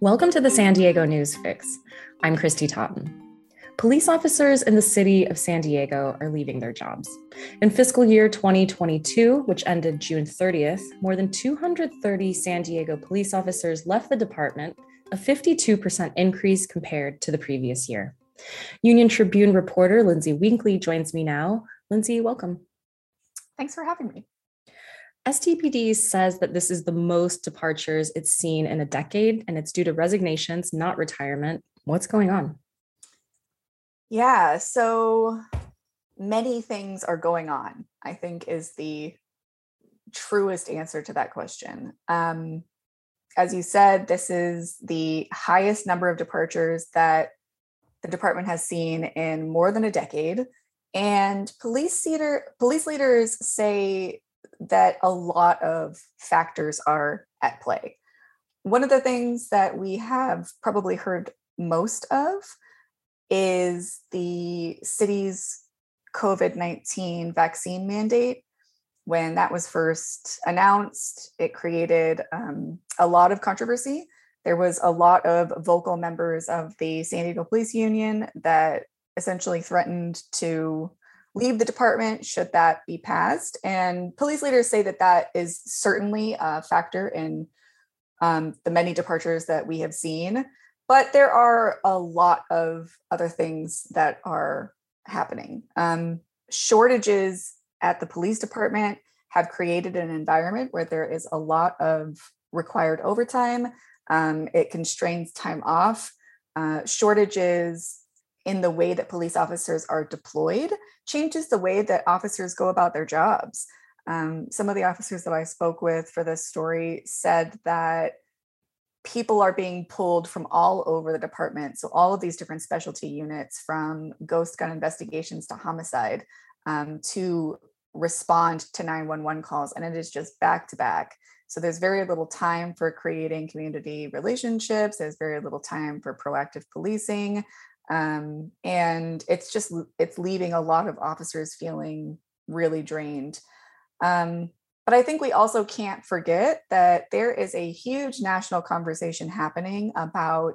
Welcome to the San Diego News Fix. I'm Kristy Totten. Police officers in the city of San Diego are leaving their jobs. In fiscal year 2022, which ended June 30th, more than 230 San Diego police officers left the department, a 52% increase compared to the previous year. Union Tribune reporter Lyndsay Winkley joins me now. Lyndsay, welcome. Thanks for having me. SDPD says that this is the most departures it's seen in a decade, and it's due to resignations, not retirement. What's going on? Yeah, so many things are going on, I think, is the truest answer to that question. Um, as you said, this is the highest number of departures that the department has seen in more than a decade. And police leader police leaders say that a lot of factors are at play. One of the things that we have probably heard most of is the city's COVID 19 vaccine mandate. When that was first announced, it created um, a lot of controversy. There was a lot of vocal members of the San Diego Police Union that essentially threatened to leave the department should that be passed. And police leaders say that that is certainly a factor in um, the many departures that we have seen. But there are a lot of other things that are happening. Um, shortages at the police department have created an environment where there is a lot of required overtime. Um, it constrains time off. Uh, shortages in the way that police officers are deployed changes the way that officers go about their jobs. Um, some of the officers that I spoke with for this story said that people are being pulled from all over the department. So, all of these different specialty units, from ghost gun investigations to homicide, um, to respond to 911 calls. And it is just back to back. So, there's very little time for creating community relationships, there's very little time for proactive policing um, and it's just it's leaving a lot of officers feeling really drained. Um, but i think we also can't forget that there is a huge national conversation happening about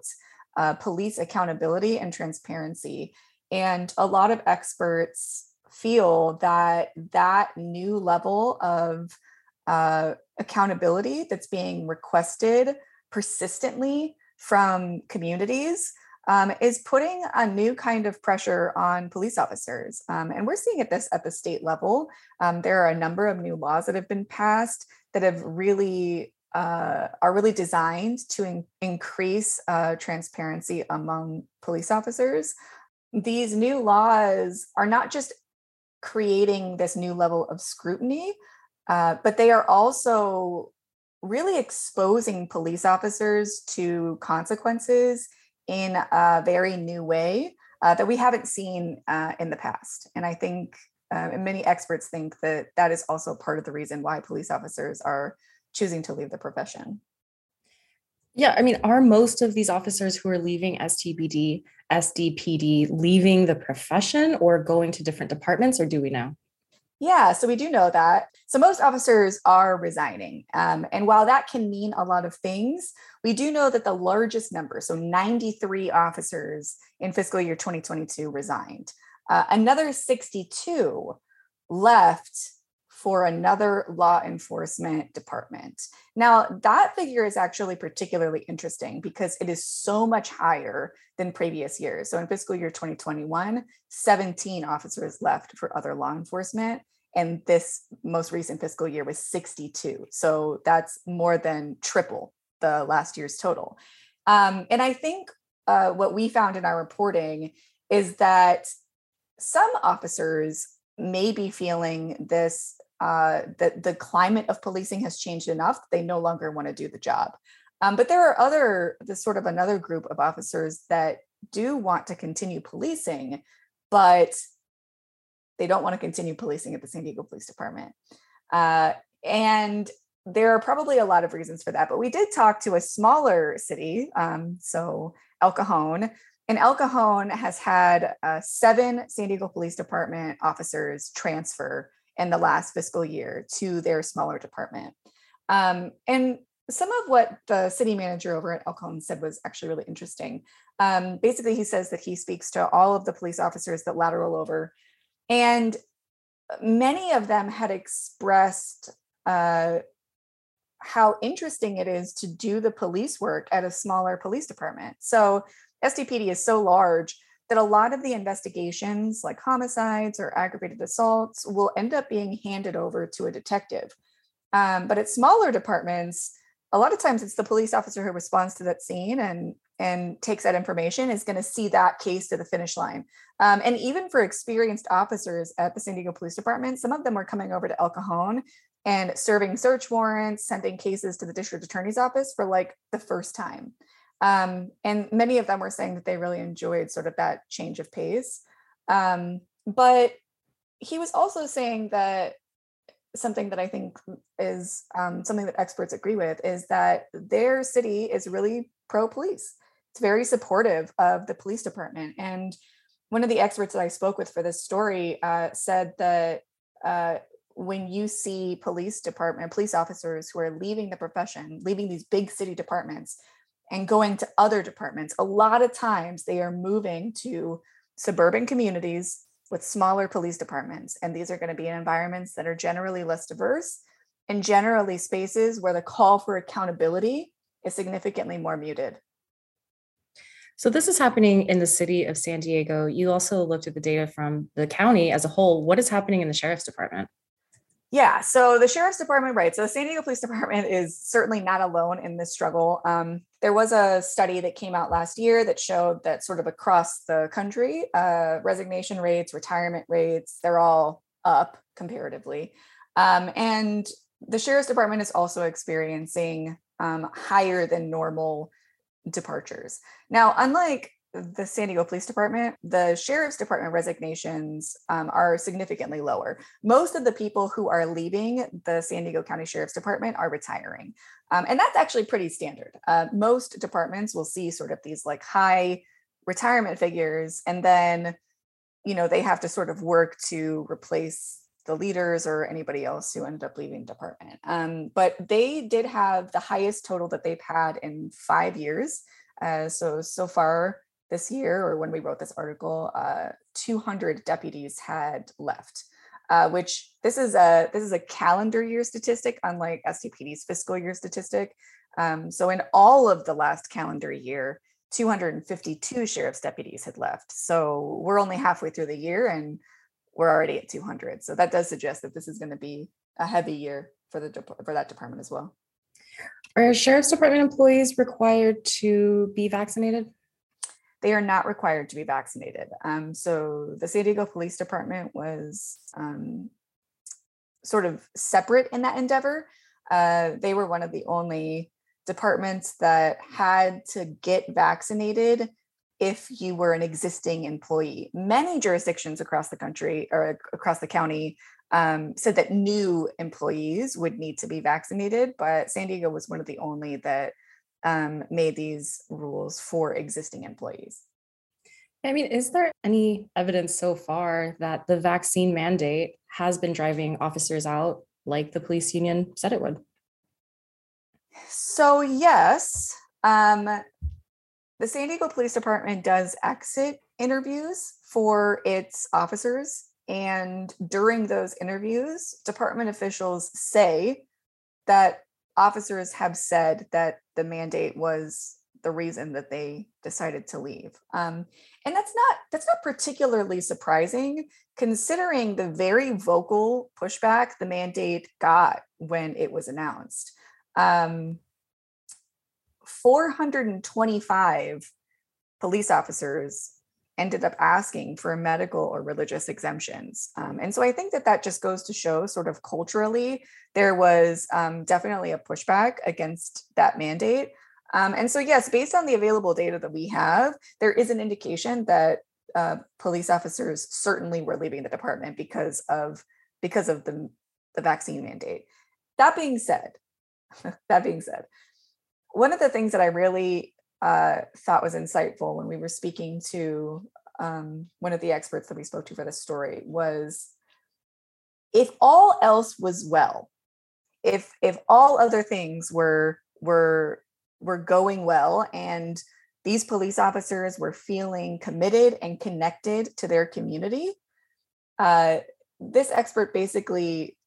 uh, police accountability and transparency. And a lot of experts feel that that new level of uh, accountability that's being requested persistently from communities um, is putting a new kind of pressure on police officers. Um, and we're seeing it this at the state level. Um, there are a number of new laws that have been passed that have really uh, are really designed to in- increase uh, transparency among police officers. These new laws are not just creating this new level of scrutiny, uh, but they are also really exposing police officers to consequences in a very new way uh, that we haven't seen uh, in the past. And I think, uh, and many experts think that that is also part of the reason why police officers are choosing to leave the profession. Yeah, I mean, are most of these officers who are leaving STPD, SDPD leaving the profession or going to different departments, or do we know? Yeah, so we do know that. So most officers are resigning. Um, and while that can mean a lot of things, we do know that the largest number, so 93 officers in fiscal year 2022, resigned. Uh, another 62 left for another law enforcement department. Now, that figure is actually particularly interesting because it is so much higher than previous years. So in fiscal year 2021, 17 officers left for other law enforcement. And this most recent fiscal year was 62. So that's more than triple the last year's total. Um, and I think uh, what we found in our reporting is that some officers may be feeling this uh, that the climate of policing has changed enough they no longer want to do the job. Um, but there are other, this sort of another group of officers that do want to continue policing, but they don't want to continue policing at the San Diego Police Department. Uh, and there are probably a lot of reasons for that, but we did talk to a smaller city, um, so El Cajon, and El Cajon has had uh, seven San Diego Police Department officers transfer in the last fiscal year to their smaller department. Um, and some of what the city manager over at El Cajon said was actually really interesting. Um, basically, he says that he speaks to all of the police officers that lateral over, and many of them had expressed uh, how interesting it is to do the police work at a smaller police department. So, SDPD is so large that a lot of the investigations, like homicides or aggravated assaults, will end up being handed over to a detective. Um, but at smaller departments, a lot of times it's the police officer who responds to that scene and and takes that information is going to see that case to the finish line. Um, and even for experienced officers at the San Diego Police Department, some of them were coming over to El Cajon and serving search warrants, sending cases to the district attorney's office for like the first time. Um, and many of them were saying that they really enjoyed sort of that change of pace. Um, but he was also saying that something that I think is um, something that experts agree with is that their city is really pro police. It's very supportive of the police department. And one of the experts that I spoke with for this story uh, said that uh, when you see police department, police officers who are leaving the profession, leaving these big city departments and going to other departments, a lot of times they are moving to suburban communities with smaller police departments. And these are going to be in environments that are generally less diverse and generally spaces where the call for accountability is significantly more muted. So, this is happening in the city of San Diego. You also looked at the data from the county as a whole. What is happening in the sheriff's department? Yeah, so the sheriff's department, right? So the San Diego Police Department is certainly not alone in this struggle. Um, there was a study that came out last year that showed that sort of across the country, uh, resignation rates, retirement rates, they're all up comparatively. Um, and the sheriff's department is also experiencing um, higher than normal departures. Now, unlike the San Diego Police Department, the Sheriff's Department resignations um, are significantly lower. Most of the people who are leaving the San Diego County Sheriff's Department are retiring. Um, and that's actually pretty standard. Uh, most departments will see sort of these like high retirement figures, and then, you know, they have to sort of work to replace the leaders or anybody else who ended up leaving the department. Um, but they did have the highest total that they've had in five years. Uh, so, so far, this year, or when we wrote this article, uh, 200 deputies had left. Uh, which this is a this is a calendar year statistic, unlike SDPD's fiscal year statistic. Um, so in all of the last calendar year, 252 sheriff's deputies had left. So we're only halfway through the year, and we're already at 200. So that does suggest that this is going to be a heavy year for the for that department as well. Are sheriff's department employees required to be vaccinated? They are not required to be vaccinated. Um, so the San Diego Police Department was um, sort of separate in that endeavor. Uh, they were one of the only departments that had to get vaccinated if you were an existing employee. Many jurisdictions across the country or across the county um, said that new employees would need to be vaccinated, but San Diego was one of the only that um, made these rules for existing employees. I mean, is there any evidence so far that the vaccine mandate has been driving officers out like the police union said it would? So, yes, um, the San Diego Police Department does exit interviews for its officers. And during those interviews, department officials say that officers have said that the mandate was the reason that they decided to leave um, and that's not that's not particularly surprising considering the very vocal pushback the mandate got when it was announced. Um, 425 police officers ended up asking for medical or religious exemptions. Um, and so I think that that just goes to show, sort of culturally, there was um, definitely a pushback against that mandate. Um, and so, yes, based on the available data that we have, there is an indication that uh, police officers certainly were leaving the department because of because of the, the vaccine mandate. That being said, that being said, one of the things that I really uh, thought was insightful when we were speaking to um, one of the experts that we spoke to for this story was if all else was well, if if all other things were were were going well and these police officers were feeling committed and connected to their community uh, this expert basically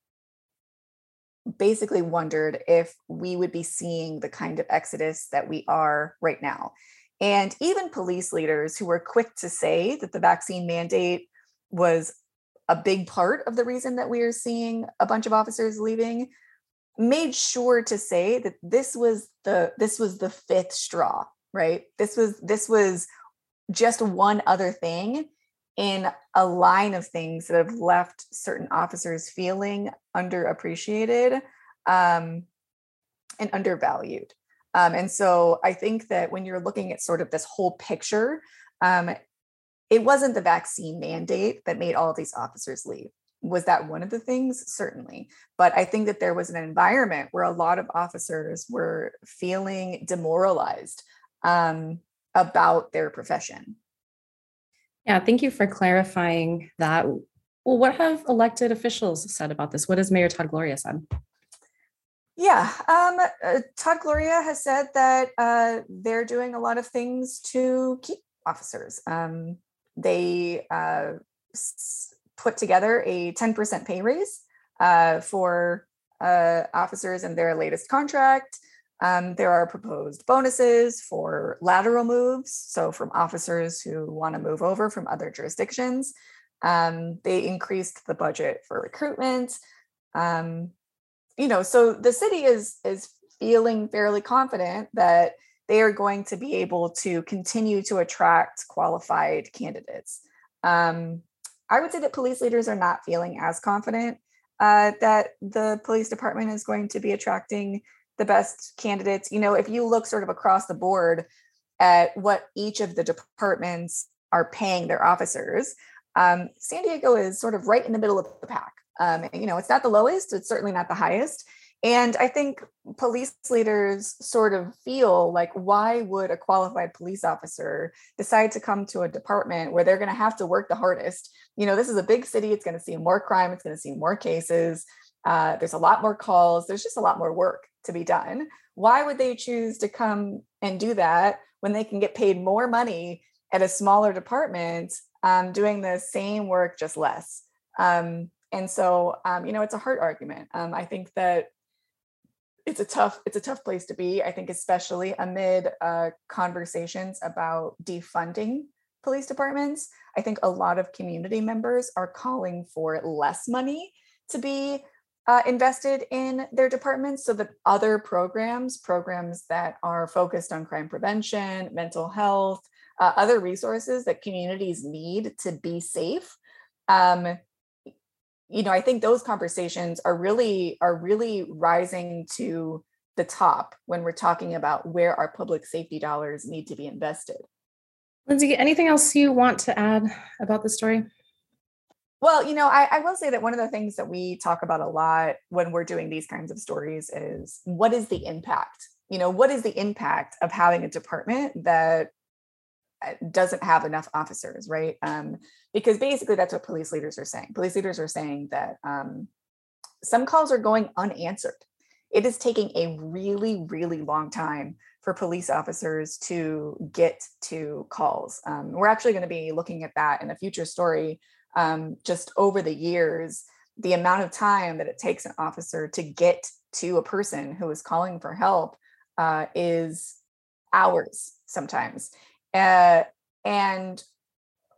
basically wondered if we would be seeing the kind of exodus that we are right now. And even police leaders who were quick to say that the vaccine mandate was a big part of the reason that we are seeing a bunch of officers leaving made sure to say that this was the this was the fifth straw right? This was this was just one other thing in a line of things that have left certain officers feeling underappreciated um, and undervalued um, and so i think that when you're looking at sort of this whole picture um, it wasn't the vaccine mandate that made all these officers leave. Was that one of the things? Certainly. But I think that there was an environment where a lot of officers were feeling demoralized um, about their profession. Yeah, thank you for clarifying that. Well, what have elected officials said about this? What has Mayor Todd Gloria said? Yeah, um, uh, Todd Gloria has said that uh, they're doing a lot of things to keep officers. Um, they uh, s- put together a 10% pay raise uh, for uh, officers in their latest contract. Um, there are proposed bonuses for lateral moves, so from officers who want to move over from other jurisdictions. Um, they increased the budget for recruitment. Um, you know, so the city is is feeling fairly confident that they are going to be able to continue to attract qualified candidates. Um, I would say that police leaders are not feeling as confident uh, that the police department is going to be attracting the best candidates. You know, if you look sort of across the board at what each of the departments are paying their officers, um, San Diego is sort of right in the middle of the pack. Um, you know, it's not the lowest, it's certainly not the highest. And I think police leaders sort of feel like, why would a qualified police officer decide to come to a department where they're going to have to work the hardest? You know, this is a big city, it's going to see more crime, it's going to see more cases. Uh, there's a lot more calls, there's just a lot more work to be done. Why would they choose to come and do that when they can get paid more money at a smaller department um, doing the same work, just less? Um, and so, um, you know, it's a hard argument. Um, I think that it's a tough it's a tough place to be i think especially amid uh, conversations about defunding police departments i think a lot of community members are calling for less money to be uh, invested in their departments. So that other programs programs that are focused on crime prevention mental health uh, other resources that communities need to be safe um, you know i think those conversations are really are really rising to the top when we're talking about where our public safety dollars need to be invested. Lyndsay anything else you want to add about the story well you know I, I will say that one of the things that we talk about a lot when we're doing these kinds of stories is what is the impact you know what is the impact of having a department that uh, doesn't have enough officers, right? Um, because basically that's what police leaders are saying. Police leaders are saying that um, some calls are going unanswered. It is taking a really, really long time for police officers to get to calls. Um, we're actually going to be looking at that in a future story. Um, just over the years, the amount of time that it takes an officer to get to a person who is calling for help uh, is hours sometimes. Uh, and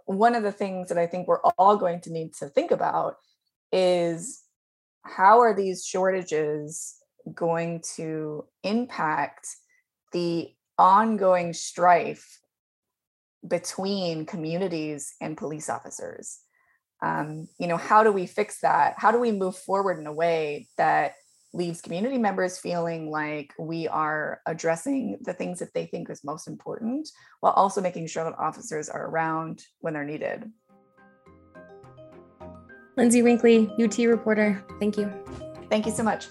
one of the things that I think we're all going to need to think about is how are these shortages going to impact the ongoing strife between communities and police officers? Um, you know, how do we fix that? How do we move forward in a way that leaves community members feeling like we are addressing the things that they think is most important while also making sure that officers are around when they're needed. Lyndsay Winkley, UT reporter, thank you. Thank you so much.